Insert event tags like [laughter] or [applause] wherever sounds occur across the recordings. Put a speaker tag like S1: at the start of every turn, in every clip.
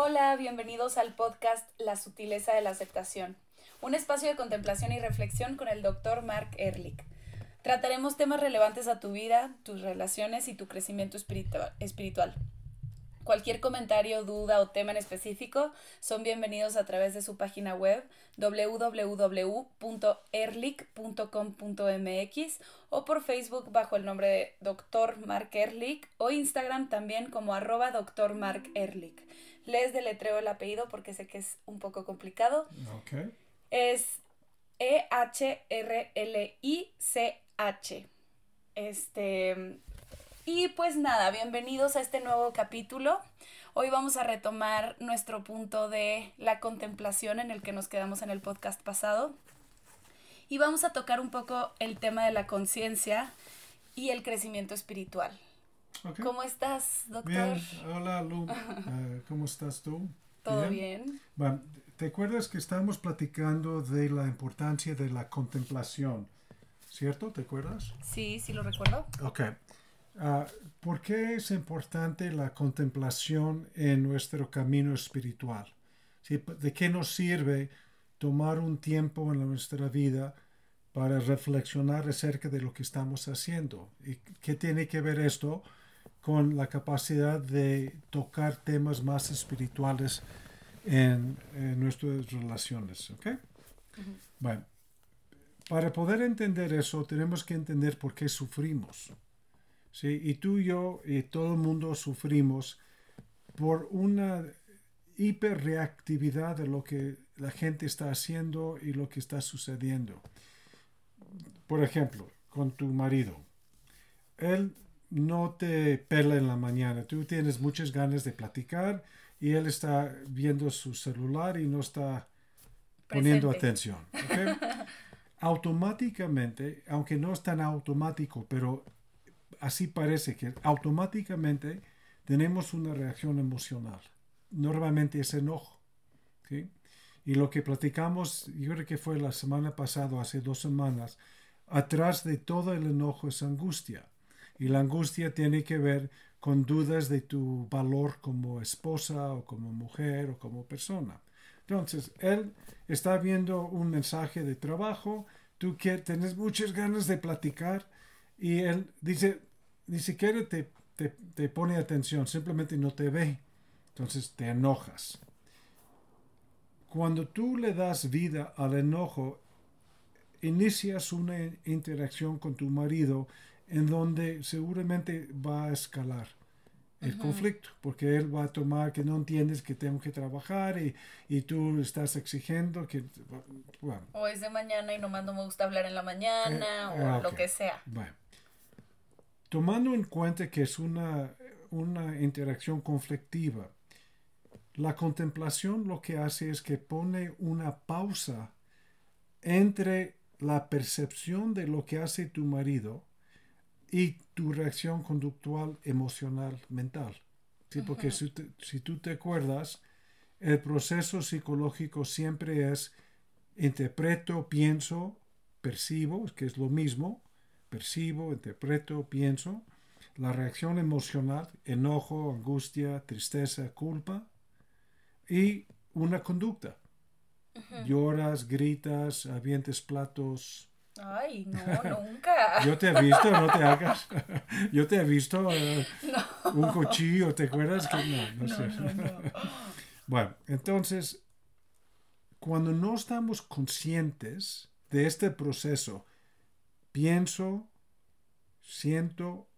S1: Hola, bienvenidos al podcast La sutileza de la aceptación, un espacio de contemplación y reflexión con el doctor Mark Ehrlich. Trataremos temas relevantes a tu vida, tus relaciones y tu crecimiento espiritual. Cualquier comentario, duda o tema en específico son bienvenidos a través de su página web www.erlich.com.mx o por Facebook bajo el nombre de Dr. Mark Ehrlich o Instagram también como arroba Dr. Mark Ehrlich. Les deletreo el apellido porque sé que es un poco complicado.
S2: Ok.
S1: Es E-H-R-L-I-C-H. Este. Y pues nada, bienvenidos a este nuevo capítulo. Hoy vamos a retomar nuestro punto de la contemplación en el que nos quedamos en el podcast pasado. Y vamos a tocar un poco el tema de la conciencia y el crecimiento espiritual. ¿Cómo estás, doctor?
S2: Bien, hola Lu, [laughs] eh, ¿cómo estás tú?
S1: ¿Todo bien?
S2: Bueno, ¿te acuerdas que estábamos platicando de la importancia de la contemplación? ¿Cierto? ¿Te acuerdas?
S1: Sí, sí lo recuerdo.
S2: Ok. Ah, ¿Por qué es importante la contemplación en nuestro camino espiritual? ¿De qué nos sirve tomar un tiempo en nuestra vida para reflexionar acerca de lo que estamos haciendo? ¿Y qué tiene que ver esto con la capacidad de tocar temas más espirituales en, nuestras relaciones. ¿ok? Bueno, para poder entender eso tenemos que entender por qué sufrimos. ¿sí? Y tú y yo y todo el mundo sufrimos por una hiperreactividad de lo que la gente está haciendo y lo que está sucediendo. Por ejemplo, con tu marido. Él no te pela en la mañana. Tú tienes muchas ganas de platicar y él está viendo su celular y no está poniendo atención. [laughs] automáticamente, aunque no es tan automático, pero así parece que automáticamente tenemos una reacción emocional. Normalmente es enojo. Y lo que platicamos, yo creo que fue la semana pasada, hace dos semanas, atrás de todo el enojo es angustia. Y la angustia tiene que ver con dudas de tu valor como esposa o como mujer o como persona. Entonces, él está viendo un mensaje de trabajo, tú que tienes muchas ganas de platicar y él dice, ni siquiera te, te, te pone atención, simplemente no te ve. Entonces te enojas. Cuando tú le das vida al enojo, inicias una interacción con tu marido en donde seguramente va a escalar el conflicto, porque él va a tomar que no entiendes que tengo que trabajar y, y tú estás exigiendo que...
S1: Bueno. O es de mañana y nomás no me gusta hablar en la mañana eh, o ah, lo que sea.
S2: Bueno. Tomando en cuenta que es una, una interacción conflictiva, la contemplación lo que hace es que pone una pausa entre la percepción de lo que hace tu marido y tu reacción conductual emocional mental. ¿sí? Porque si, si, tú te acuerdas, el proceso psicológico siempre es interpreto, pienso, percibo, que es lo mismo, percibo, interpreto, pienso. La reacción emocional, enojo, angustia, tristeza, culpa. Y una conducta. Lloras, gritas, avientes platos,
S1: Ay, no, nunca. [laughs]
S2: Yo te he visto, no te hagas. [laughs] Yo te he visto eh, un cuchillo, ¿te acuerdas? no, no, sé. bueno, entonces, cuando no estamos conscientes de este proceso, pienso, siento,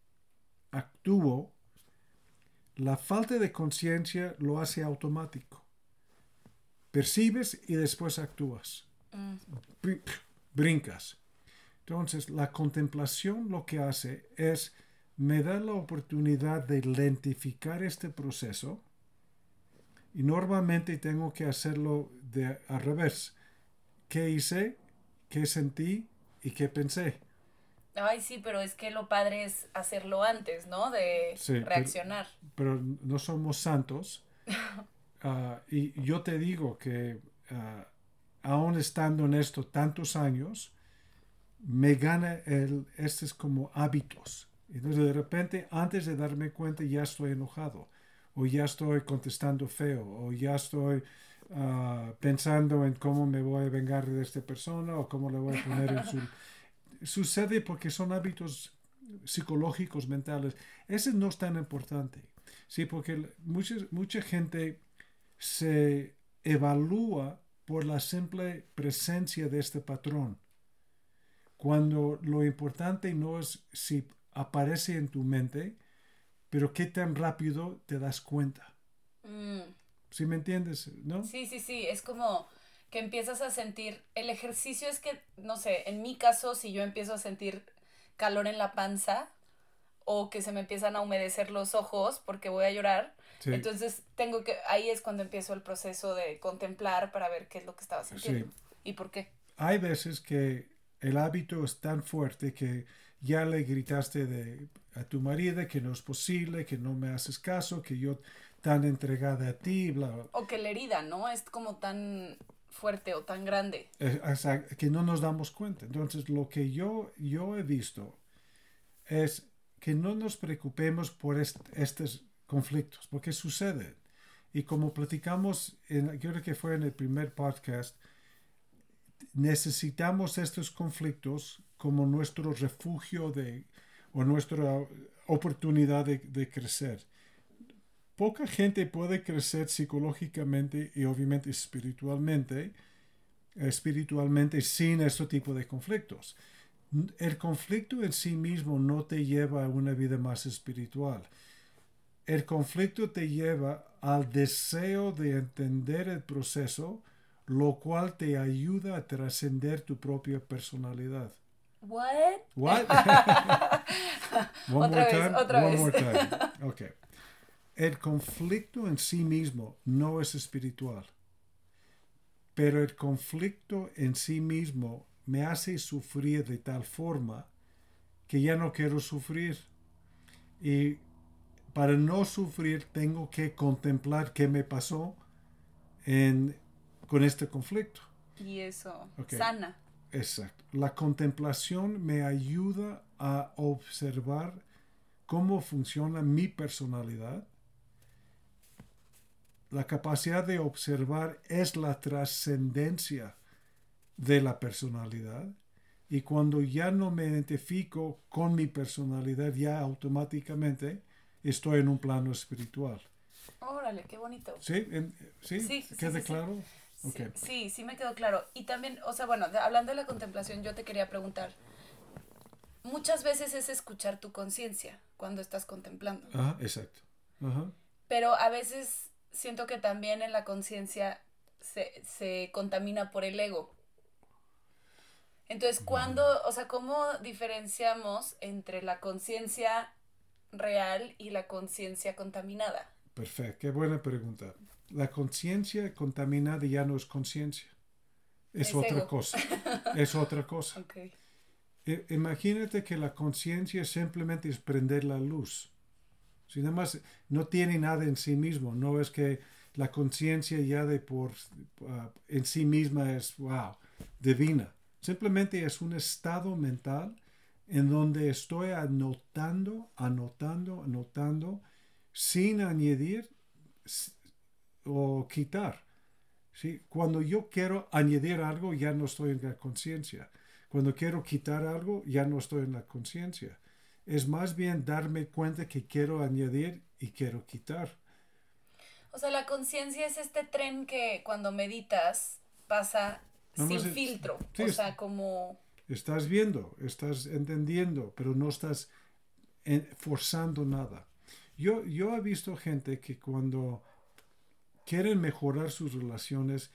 S2: actúo, la falta de conciencia lo hace automático. Percibes y después actúas. Mm. Brincas entonces, la contemplación lo que hace es me da la oportunidad de identificar este proceso y normalmente tengo que hacerlo de al revés. ¿Qué hice? ¿Qué sentí? ¿Y qué pensé?
S1: Ay, sí, pero es que lo padre es hacerlo antes, ¿no? De reaccionar.
S2: Pero, no somos santos. [laughs] Ah, y yo te digo que uh, aún estando en esto tantos años, me gana el, estos como hábitos. Entonces de repente, antes de darme cuenta, ya estoy enojado. o ya estoy contestando feo, o ya estoy ah, pensando en cómo me voy a vengar de esta persona o cómo le voy a poner en su... [laughs] Sucede porque son hábitos psicológicos, mentales. Ese no es tan importante, ¿sí? Porque mucha, mucha gente se evalúa por la simple presencia de este patrón. Cuando lo importante no es si aparece en tu mente, pero qué tan rápido te das cuenta. Mm. ¿Sí me entiendes? ¿No?
S1: Sí, sí, sí. Es como que empiezas a sentir. El ejercicio es que, no sé, en mi caso, si yo empiezo a sentir calor en la panza o que se me empiezan a humedecer los ojos porque voy a llorar, entonces tengo que. Ahí es cuando empiezo el proceso de contemplar para ver qué es lo que estaba sintiendo y por qué.
S2: Hay veces que el hábito es tan fuerte que ya le gritaste de, a tu marido que no es posible, que no me haces caso, que yo tan entregada a ti, bla, bla.
S1: O que la herida, ¿no? Es como tan fuerte o tan grande.
S2: que no nos damos cuenta. Entonces, lo que yo, yo he visto es que no nos preocupemos por estos conflictos, porque sucede. Y como platicamos, en, creo que fue en el primer podcast, necesitamos estos conflictos como nuestro refugio de, o nuestra oportunidad de, crecer. Poca gente puede crecer psicológicamente y obviamente espiritualmente, espiritualmente sin este tipo de conflictos. El conflicto en sí mismo no te lleva a una vida más espiritual. El conflicto te lleva al deseo de entender el proceso lo cual te ayuda a trascender tu propia personalidad.
S1: What?
S2: What? [laughs]
S1: otra vez, Otra
S2: One more [laughs] time. Okay. El conflicto en sí mismo no es espiritual, pero el conflicto en sí mismo me hace sufrir de tal forma que ya no quiero sufrir. Y para no sufrir tengo que contemplar qué me pasó en con este conflicto.
S1: Y eso sana.
S2: Exacto. La contemplación me ayuda a observar cómo funciona mi personalidad. La capacidad de observar es la trascendencia de la personalidad. Y cuando ya no me identifico con mi personalidad, ya automáticamente estoy en un plano espiritual.
S1: Órale, qué bonito.
S2: ¿Sí? ¿Sí? sí, ¿Quede claro?
S1: Sí, sí, me quedó claro. Y también, o sea, bueno, hablando de la contemplación, yo te quería preguntar, muchas veces es escuchar tu conciencia cuando estás contemplando.
S2: Ajá, exacto. Ajá.
S1: Pero a veces siento que también en la conciencia se, se contamina por el ego. Entonces, ¿cuándo, o sea, cómo diferenciamos entre la conciencia real y la conciencia contaminada?
S2: Perfecto, qué buena pregunta la conciencia contaminada ya no es conciencia. Es, otra cosa. Es otra cosa. [laughs] imagínate que la conciencia simplemente es prender la luz. Si nada más no tiene nada en sí mismo, no es que la conciencia ya de por ah, en sí misma es wow, divina. Simplemente es un estado mental en donde estoy anotando, anotando, anotando, sin añadir, o quitar. ¿sí? Cuando yo quiero añadir algo, ya no estoy en la conciencia. Cuando quiero quitar algo, ya no estoy en la conciencia. Es más bien darme cuenta que quiero añadir y quiero quitar.
S1: O sea, la conciencia es este tren que cuando meditas pasa sin filtro. o sea, como...
S2: Estás viendo, estás entendiendo, pero no estás forzando nada. Yo, yo he visto gente que cuando quieren mejorar sus relaciones,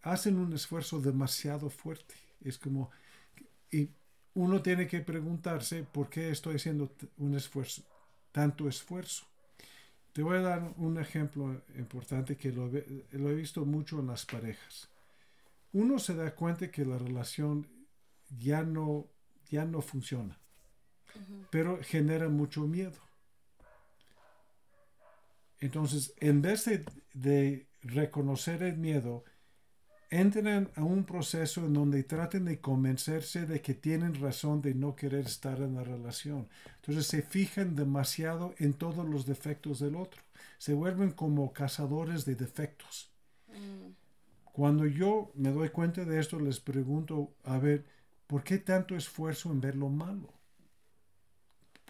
S2: hacen un esfuerzo demasiado fuerte. Es como, y uno tiene que preguntarse por qué estoy haciendo un esfuerzo, tanto esfuerzo. Te voy a dar un ejemplo importante que lo, he visto mucho en las parejas. Uno se da cuenta que la relación ya no, ya no funciona, pero genera mucho miedo. Entonces, en vez de, reconocer el miedo, entran a un proceso en donde traten de convencerse de que tienen razón de no querer estar en la relación. Entonces se fijan demasiado en todos los defectos del otro. Se vuelven como cazadores de defectos. Mm. Cuando yo me doy cuenta de esto, les pregunto, a ver, ¿por qué tanto esfuerzo en ver lo malo?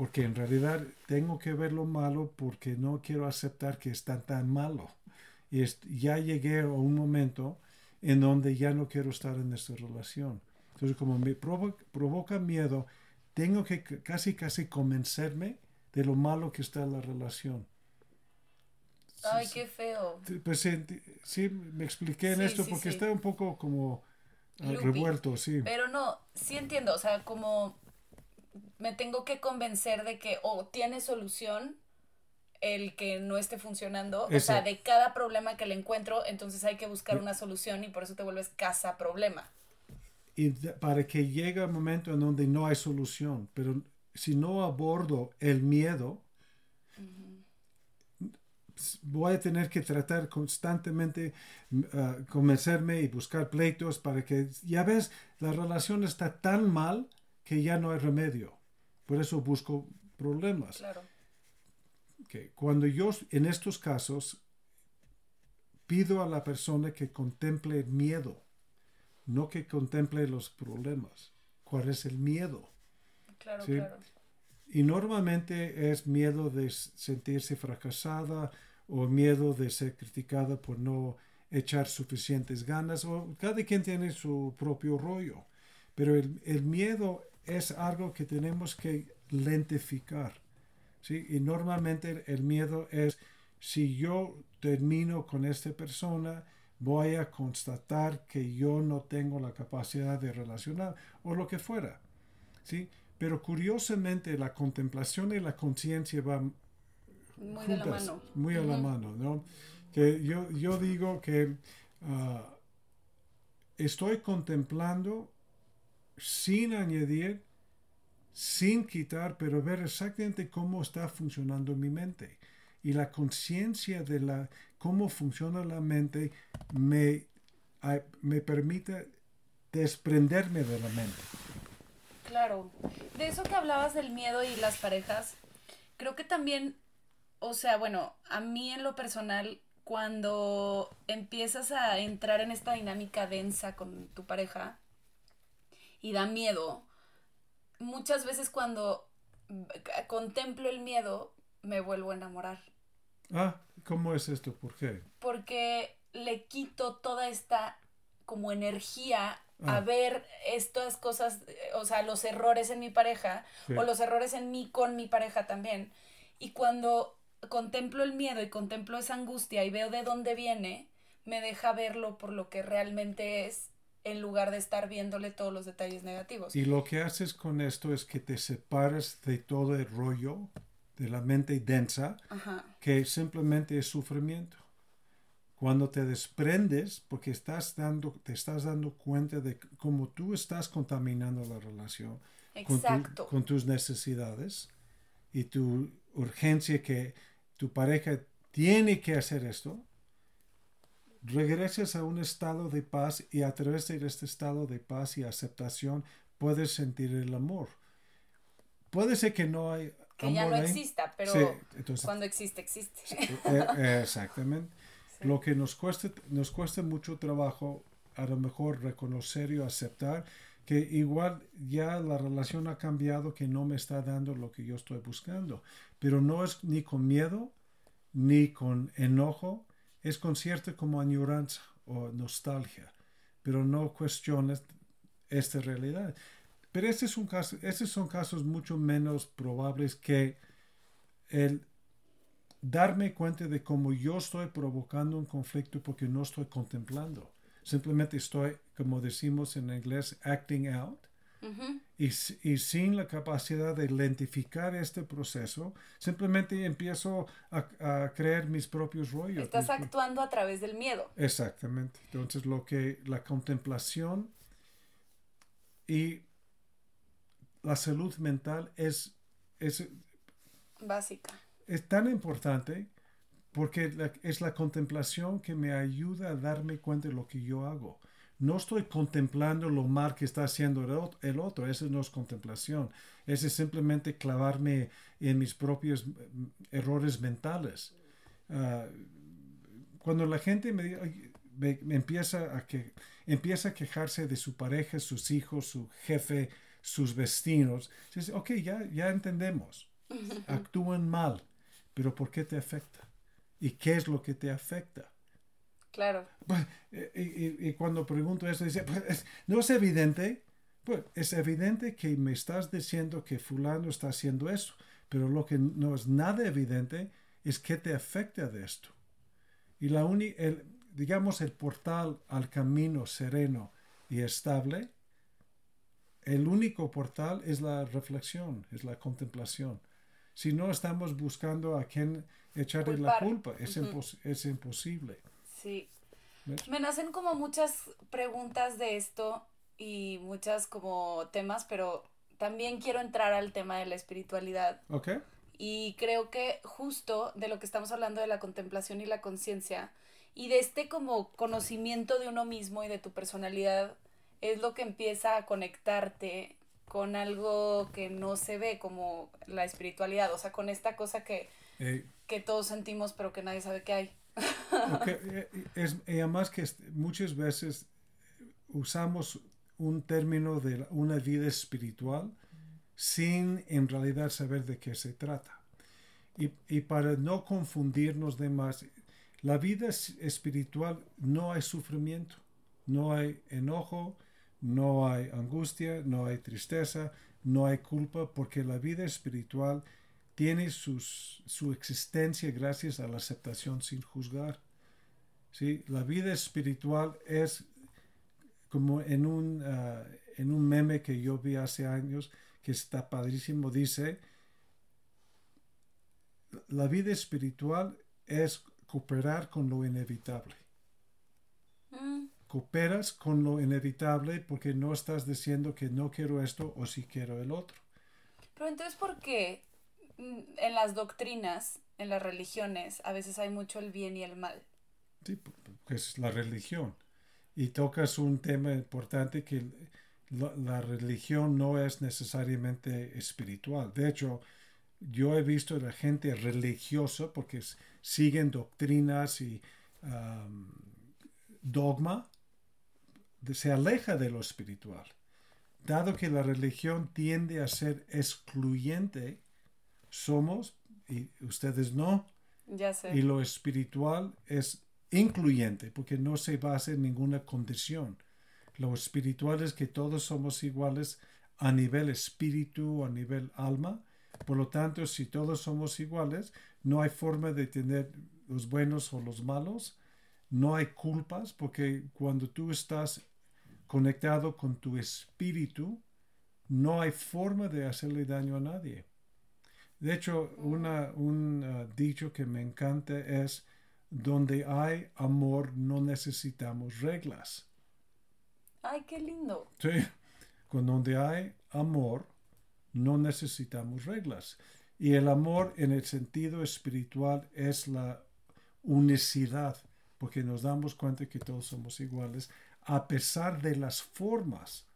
S2: Porque en realidad tengo que ver lo malo porque no quiero aceptar que está tan malo. Y ya llegué a un momento en donde ya no quiero estar en esta relación. Entonces, como me provoca, miedo, tengo que casi, casi convencerme de lo malo que está en la relación.
S1: Ay, qué feo.
S2: Pues sí, me expliqué en esto porque está un poco como ah, revuelto, sí.
S1: Pero no, sí entiendo, o sea, como me tengo que convencer de que o tiene solución el que no esté funcionando. O sea, de cada problema que le encuentro, entonces hay que buscar una solución y por eso te vuelves casa problema.
S2: Y para que llegue el momento en donde no hay solución, pero si no abordo el miedo, voy a tener que tratar constantemente, ah, convencerme y buscar pleitos para que, ya ves, la relación está tan mal que ya no hay remedio. Por eso busco problemas. Claro cuando yo en estos casos pido a la persona que contemple el miedo, no que contemple los problemas. ¿Cuál es el miedo? Claro, claro. Y normalmente es miedo de sentirse fracasada o miedo de ser criticada por no echar suficientes ganas o cada quien tiene su propio rollo. Pero el, el miedo es algo que tenemos que lentificar. ¿sí? Y normalmente el miedo es, si yo termino con esta persona, voy a constatar que yo no tengo la capacidad de relacionar o lo que fuera. ¿sí? Pero curiosamente la contemplación y la conciencia van muy juntas, la mano. Muy a la mano, ¿no? Que yo, yo digo que ah, estoy contemplando sin añadir sin quitar, pero ver exactamente cómo está funcionando mi mente. Y la conciencia de la, cómo funciona la mente me, me permite desprenderme de la mente.
S1: Claro. De eso que hablabas del miedo y las parejas, creo que también, o sea, bueno, a mí en lo personal, cuando empiezas a entrar en esta dinámica densa con tu pareja y da miedo, muchas veces cuando contemplo el miedo, me vuelvo a enamorar.
S2: Ah, ¿cómo es esto? ¿Por qué?
S1: Porque le quito toda esta como energía a ah. ver estas cosas, o sea, los errores en mi pareja o los errores en mí con mi pareja también. Y cuando contemplo el miedo y contemplo esa angustia y veo de dónde viene, me deja verlo por lo que realmente es en lugar de estar viéndole todos los detalles negativos.
S2: Y lo que haces con esto es que te separas de todo el rollo de la mente densa, que simplemente es sufrimiento. Cuando te desprendes, porque estás dando, te estás dando cuenta de cómo tú estás contaminando la relación con, con, tus necesidades y tu urgencia que tu pareja tiene que hacer esto, regresas a un estado de paz y a través de este estado de paz y aceptación puedes sentir el amor. Puede ser que no hay...
S1: Que ya no exista, pero cuando existe, existe.
S2: Eh, exactamente. Lo que nos cuesta, nos cuesta mucho trabajo a lo mejor reconocer y aceptar que igual ya la relación ha cambiado, que no me está dando lo que yo estoy buscando. Pero no es ni con miedo, ni con enojo, es con cierta como añoranza o nostalgia, pero no cuestiones esta realidad. Pero este es un estos son casos mucho menos probables que el darme cuenta de cómo yo estoy provocando un conflicto porque no estoy contemplando. Simplemente estoy, como decimos en inglés, acting out y, sin la capacidad de identificar este proceso, simplemente empiezo a, creer mis propios rollos.
S1: Estás actuando a través del miedo.
S2: Exactamente. Entonces, lo que la contemplación y la salud mental es, es
S1: básica.
S2: Es tan importante porque es la contemplación que me ayuda a darme cuenta de lo que yo hago. No estoy contemplando lo mal que está haciendo el otro, eso no es contemplación, ese es simplemente clavarme en mis propios mm, errores mentales. Ah, cuando la gente me, empieza, a que, empieza a quejarse de su pareja, sus hijos, su jefe, sus vecinos, dice, ok, ya, ya entendemos, [laughs] actúan mal, pero ¿por qué te afecta? ¿Y qué es lo que te afecta?
S1: Claro.
S2: Pues, y, cuando pregunto eso, dice, pues, ¿no es evidente? Pues es evidente que me estás diciendo que fulano está haciendo eso, pero lo que no es nada evidente es que te afecta de esto. Y la uni, el, digamos, el portal al camino sereno y estable, el único portal es la reflexión, es la contemplación. Si no estamos buscando a quien echarle la culpa, es, es imposible.
S1: Sí. Me nacen como muchas preguntas de esto y muchas como temas, pero también quiero entrar al tema de la espiritualidad.
S2: Ok.
S1: Y creo que justo de lo que estamos hablando de la contemplación y la conciencia y de este como conocimiento de uno mismo y de tu personalidad es lo que empieza a conectarte con algo que no se ve como la espiritualidad, o sea, con esta cosa que, que todos sentimos pero que nadie sabe que hay.
S2: Okay. Es, y además que muchas veces usamos un término de una vida espiritual sin en realidad saber de qué se trata. Y, y para no confundirnos de más, la vida espiritual no hay sufrimiento, no hay enojo, no hay angustia, no hay tristeza, no hay culpa, porque la vida espiritual tiene su existencia gracias a la aceptación sin juzgar. ¿sí? La vida espiritual es como en un, ah, en un meme que yo vi hace años, que está padrísimo, dice, la vida espiritual es cooperar con lo inevitable. Mm. Cooperas con lo inevitable porque no estás diciendo que no quiero esto o si quiero el otro.
S1: Pero entonces, ¿por qué en las doctrinas, en las religiones, a veces hay mucho el bien y el mal.
S2: Sí, es la religión. Y tocas un tema importante que la, religión no es necesariamente espiritual. De hecho, yo he visto a la gente religiosa porque siguen doctrinas y dogma, se aleja de lo espiritual. Dado que la religión tiende a ser excluyente, somos y ustedes no.
S1: Ya sé.
S2: Y lo espiritual es incluyente porque no se basa en ninguna condición. Lo espiritual es que todos somos iguales a nivel espíritu, a nivel alma. Por lo tanto, si todos somos iguales, no hay forma de tener los buenos o los malos. No hay culpas porque cuando tú estás conectado con tu espíritu, no hay forma de hacerle daño a nadie. De hecho, una, un uh, dicho que me encanta es, donde hay amor no necesitamos reglas.
S1: Ay, qué lindo.
S2: Sí, con donde hay amor no necesitamos reglas. Y el amor en el sentido espiritual es la unicidad, porque nos damos cuenta que todos somos iguales, a pesar de las formas.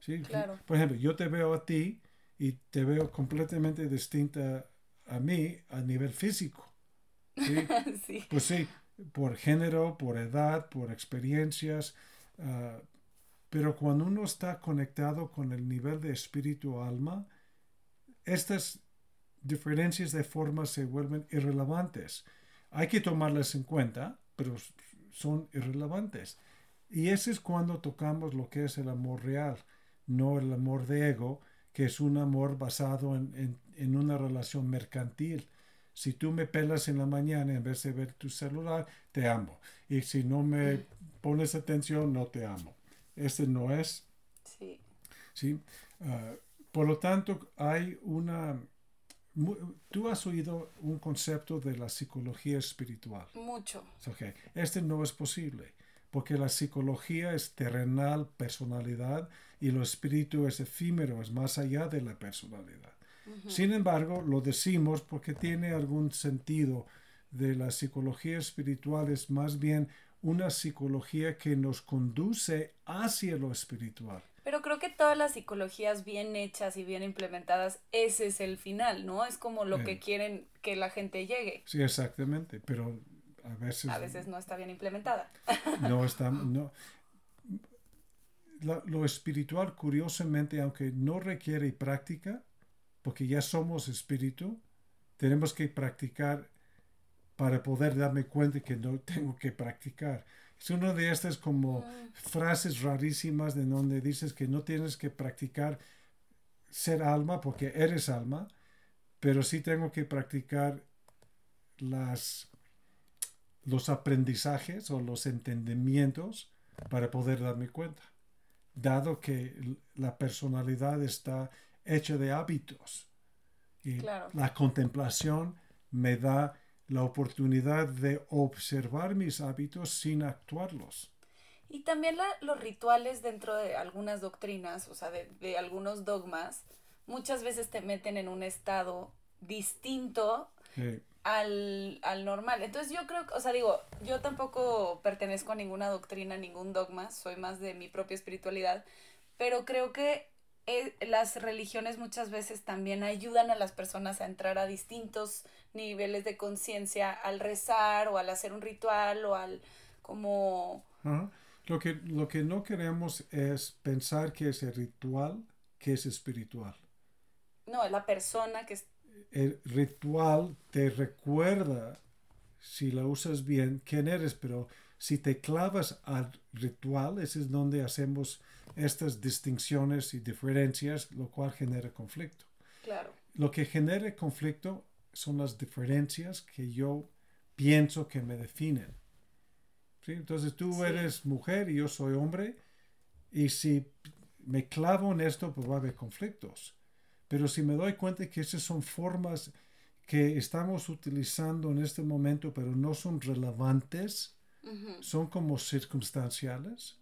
S2: ¿sí?
S1: Claro.
S2: Por ejemplo, yo te veo a ti y te veo completamente distinta a mí a nivel físico. [laughs] ¿sí? Pues sí, por género, por edad, por experiencias. Ah, pero cuando uno está conectado con el nivel de espíritu o alma, estas diferencias de forma se vuelven irrelevantes. Hay que tomarlas en cuenta, pero son irrelevantes. Y ese es cuando tocamos lo que es el amor real, no el amor de ego, que es un amor basado en, en, una relación mercantil. Si tú me pelas en la mañana en vez de ver tu celular, te amo. Y si no me pones atención, no te amo. Este no es.
S1: Sí.
S2: ¿sí? Ah, por lo tanto, hay una... Tú has oído un concepto de la psicología espiritual.
S1: Mucho.
S2: Okay. Este no es posible, porque la psicología es terrenal, personalidad, y lo espíritu es efímero, es más allá de la personalidad. Sin embargo, lo decimos porque tiene algún sentido de la psicología espiritual es más bien una psicología que nos conduce hacia lo espiritual.
S1: Pero creo que todas las psicologías bien hechas y bien implementadas, ese es el final, ¿no? Es como lo que quieren que la gente llegue.
S2: Sí, exactamente, pero a veces...
S1: A veces no está bien implementada.
S2: No está... No. Lo espiritual, curiosamente, aunque no requiere práctica, porque ya somos espíritu, tenemos que practicar para poder darme cuenta que no tengo que practicar. Es una de estas como mm. frases rarísimas de donde dices que no tienes que practicar ser alma porque eres alma, pero sí tengo que practicar las, los aprendizajes o los entendimientos para poder darme cuenta, dado que la personalidad está hecha de hábitos. Y la contemplación me da la oportunidad de observar mis hábitos sin actuarlos.
S1: Y también los rituales dentro de algunas doctrinas, o sea, de, algunos dogmas, muchas veces te meten en un estado distinto al, al, normal. Entonces yo creo, o sea, digo, yo tampoco pertenezco a ninguna doctrina, ningún dogma, soy más de mi propia espiritualidad, pero creo que eh, las religiones muchas veces también ayudan a las personas a entrar a distintos niveles de conciencia al rezar o al hacer un ritual o al como...
S2: Lo, que, lo que no queremos es pensar que es el ritual que es espiritual.
S1: No, es la persona que.
S2: El ritual te recuerda, si lo usas bien, quién eres, pero si te clavas al ritual, ese es donde hacemos estas distinciones y diferencias, lo cual genera conflicto.
S1: Claro.
S2: Lo que genera conflicto son las diferencias que yo pienso que me definen. Entonces tú eres mujer y yo soy hombre, y si me clavo en esto, pues va a haber conflictos. Pero si me doy cuenta que esas son formas que estamos utilizando en este momento, pero no son relevantes, son como circunstanciales,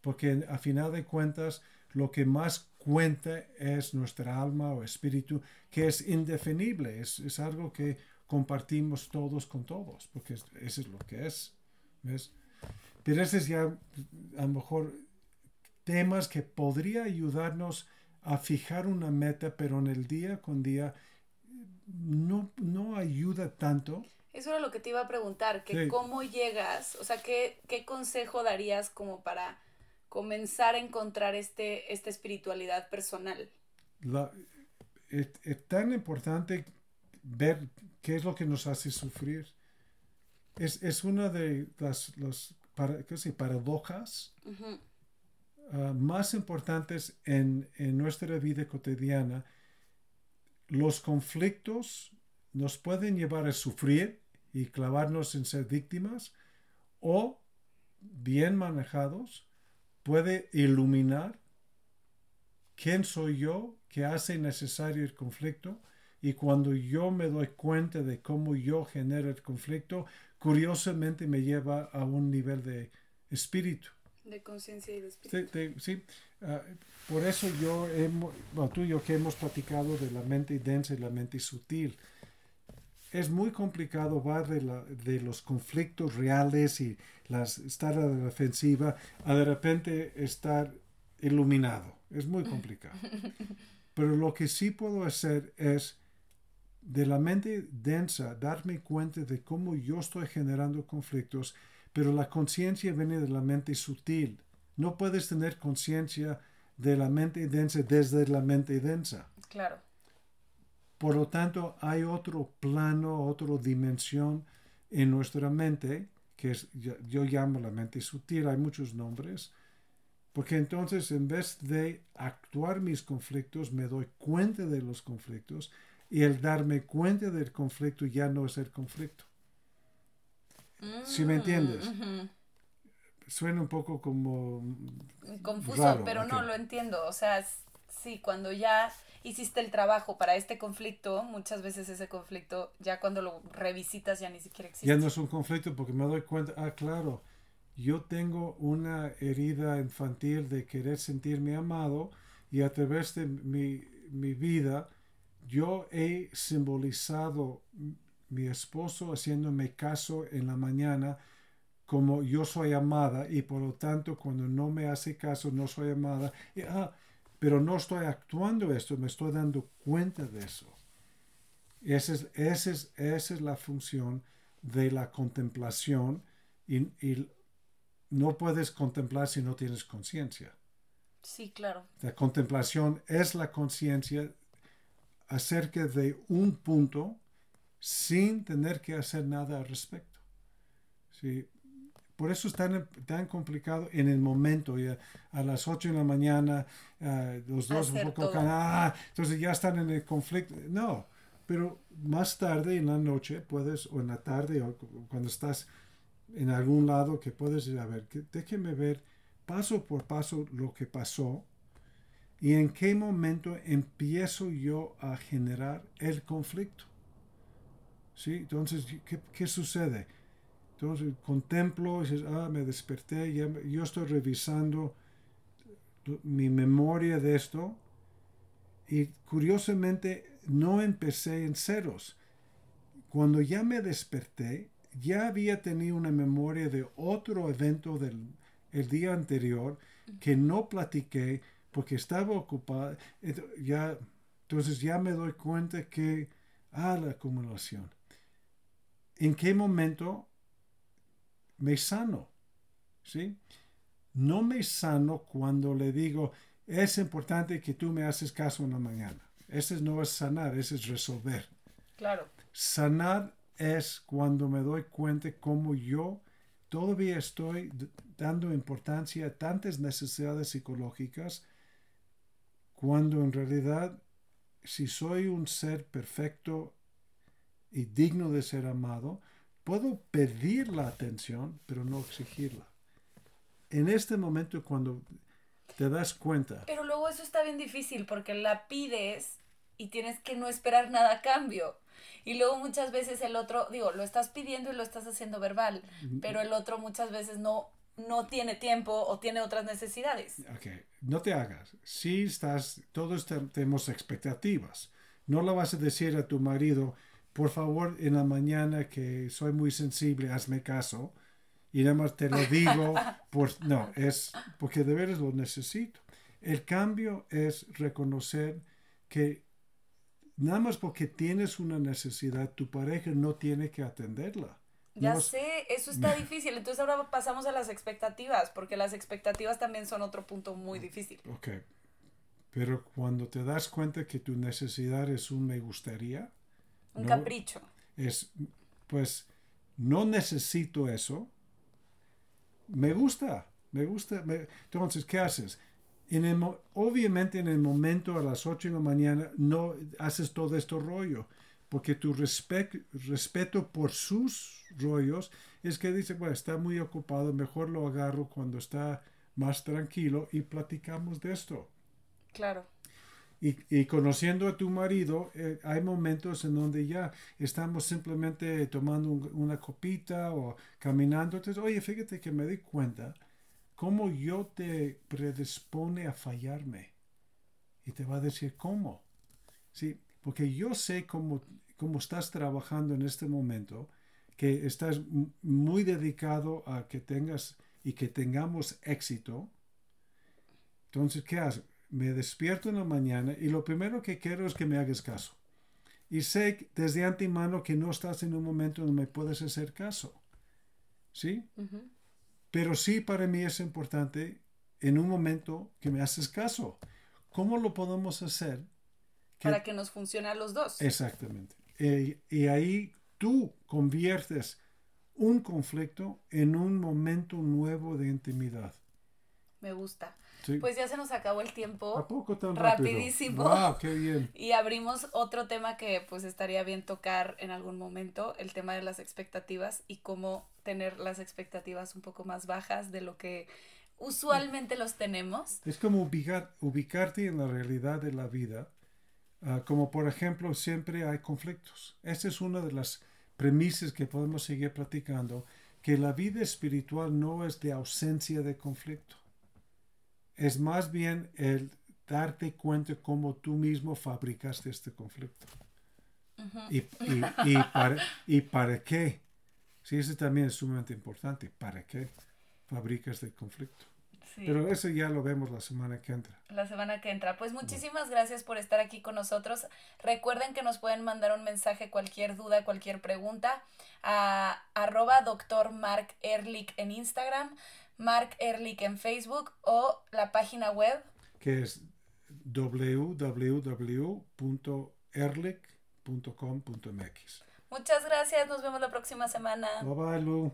S2: porque a final de cuentas lo que más cuenta es nuestra alma o espíritu, que es indefinible, es, algo que compartimos todos con todos, porque eso es lo que es. ¿ves? Pero ese es ya a lo mejor temas que podría ayudarnos a fijar una meta, pero en el día con día no, no ayuda tanto.
S1: Eso era lo que te iba a preguntar, que cómo llegas, o sea, ¿qué, ¿qué consejo darías como para comenzar a encontrar este, esta espiritualidad personal?
S2: es, tan importante ver qué es lo que nos hace sufrir. Es, una de las, para, paradojas ah, más importantes en, nuestra vida cotidiana. Los conflictos nos pueden llevar a sufrir y clavarnos en ser víctimas o, bien manejados, puede iluminar quién soy yo, qué hace necesario el conflicto, y cuando yo me doy cuenta de cómo yo genero el conflicto, curiosamente me lleva a un nivel de espíritu.
S1: De conciencia y de espíritu.
S2: Sí, sí. Ah, por eso yo, hemos, tú y yo que hemos platicado de la mente densa y la mente sutil, es muy complicado va de, la, de los conflictos reales y las, estar a la defensiva a de repente estar iluminado. Es muy complicado. [laughs] Pero lo que sí puedo hacer es de la mente densa darme cuenta de cómo yo estoy generando conflictos, pero la conciencia viene de la mente sutil. No puedes tener conciencia de la mente densa desde la mente densa.
S1: Claro.
S2: Por lo tanto, hay otro plano, otra dimensión en nuestra mente, que es, yo, llamo la mente sutil, hay muchos nombres, porque entonces en vez de actuar mis conflictos, me doy cuenta de los conflictos y el darme cuenta del conflicto ya no es el conflicto. Si me entiendes? Mm, Suena un poco como...
S1: Confuso, pero no, lo entiendo. O sea, sí, cuando ya hiciste el trabajo para este conflicto, muchas veces ese conflicto ya cuando lo revisitas ya ni siquiera existe.
S2: Ya no es un conflicto porque me doy cuenta, ah, claro, yo tengo una herida infantil de querer sentirme amado y a través de mi, mi vida yo he simbolizado mi esposo haciéndome caso en la mañana como yo soy amada y por lo tanto cuando no me hace caso no soy amada. Ah, pero no estoy actuando esto, me estoy dando cuenta de eso. Esa es, esa es, esa es la función de la contemplación y, y no puedes contemplar si no tienes conciencia.
S1: Sí, claro.
S2: La contemplación es la conciencia acerca de un punto sin tener que hacer nada al respecto. ¿Sí? Por eso es tan, tan complicado en el momento. Ya, a las 8 de la mañana, uh, los dos un poco... Ah, entonces ya están en el conflicto. No, pero más tarde en la noche puedes, o en la tarde, o cuando estás en algún lado, que puedes decir, a ver, que, déjeme ver paso por paso lo que pasó y en qué momento empiezo yo a generar el conflicto. ¿Sí? Entonces, ¿qué, qué sucede? Entonces, contemplo, y dices, ah, me desperté, ya, yo estoy revisando mi memoria de esto y curiosamente no empecé en ceros. Cuando ya me desperté, ya había tenido una memoria de otro evento del el día anterior que no platiqué porque estaba ocupada. Ya, entonces ya me doy cuenta que, ah, la acumulación. ¿En qué momento me sano? ¿Sí? No me sano cuando le digo, es importante que tú me haces caso en la mañana. Ese no es sanar, ese es resolver.
S1: Claro.
S2: Sanar es cuando me doy cuenta cómo yo todavía estoy dando importancia a tantas necesidades psicológicas cuando en realidad si soy un ser perfecto y digno de ser amado, puedo pedir la atención, pero no exigirla. En este momento cuando te das cuenta.
S1: Pero luego eso está bien difícil porque la pides y tienes que no esperar nada a cambio. Y luego muchas veces el otro, digo, lo estás pidiendo y lo estás haciendo verbal, pero el otro muchas veces no, no tiene tiempo o tiene otras necesidades.
S2: Ok, no te hagas. Si estás, todos tenemos expectativas. No lo vas a decir a tu marido, por favor, en la mañana que soy muy sensible, hazme caso. Y nada más te lo [laughs] digo, por, no, es porque de veras lo necesito. El cambio es reconocer que nada más porque tienes una necesidad, tu pareja no tiene que atenderla.
S1: Ya sé, eso está [laughs] difícil. Entonces ahora pasamos a las expectativas, porque las expectativas también son otro punto muy difícil.
S2: Ok. Pero cuando te das cuenta que tu necesidad es un me gustaría.
S1: Un capricho.
S2: Es, pues, no necesito eso. Me gusta, me gusta. entonces, ¿qué haces? En obviamente en el momento a las 8 de la mañana no haces todo este rollo, porque tu respeto por sus rollos es que dice, bueno, está muy ocupado, mejor lo agarro cuando está más tranquilo y platicamos de esto.
S1: Claro.
S2: Y, y conociendo a tu marido, eh, hay momentos en donde ya estamos simplemente tomando una copita o caminando. Entonces, oye, fíjate que me di cuenta cómo yo te predispone a fallarme. Y te va a decir cómo. Sí, porque yo sé cómo, cómo estás trabajando en este momento, que estás muy dedicado a que tengas y que tengamos éxito. Entonces, ¿qué haces? Me despierto en la mañana y lo primero que quiero es que me hagas caso. Y sé desde antemano que no estás en un momento donde me puedes hacer caso. ¿Sí? Pero sí para mí es importante en un momento que me haces caso. ¿Cómo lo podemos hacer?
S1: para que nos funcione a los dos.
S2: Exactamente. Eh, y ahí tú conviertes un conflicto en un momento nuevo de intimidad.
S1: Me gusta. Pues ya se nos acabó el tiempo.
S2: ¿A poco tan
S1: rapidísimo.
S2: Wow, qué bien. [laughs]
S1: Y abrimos otro tema que pues estaría bien tocar en algún momento, el tema de las expectativas y cómo tener las expectativas un poco más bajas de lo que usualmente los tenemos.
S2: Es como ubicar, ubicarte en la realidad de la vida. Ah, como por ejemplo, siempre hay conflictos. Esa es una de las premisas que podemos seguir platicando, que la vida espiritual no es de ausencia de conflicto es más bien el darte cuenta cómo tú mismo fabricaste este conflicto. y, y, para, ¿Y para qué? Sí, eso también es sumamente importante. ¿Para qué fabricas de conflicto? Pero eso ya lo vemos la semana que entra.
S1: La semana que entra. Pues muchísimas gracias por estar aquí con nosotros. Recuerden que nos pueden mandar un mensaje, cualquier duda, cualquier pregunta a arroba doctor Mark Ehrlich en Instagram, Mark Ehrlich en Facebook o la página web.
S2: Que es www.ehrlich.com.mx.
S1: Muchas gracias, nos vemos la próxima semana.
S2: Bye bye, Lu.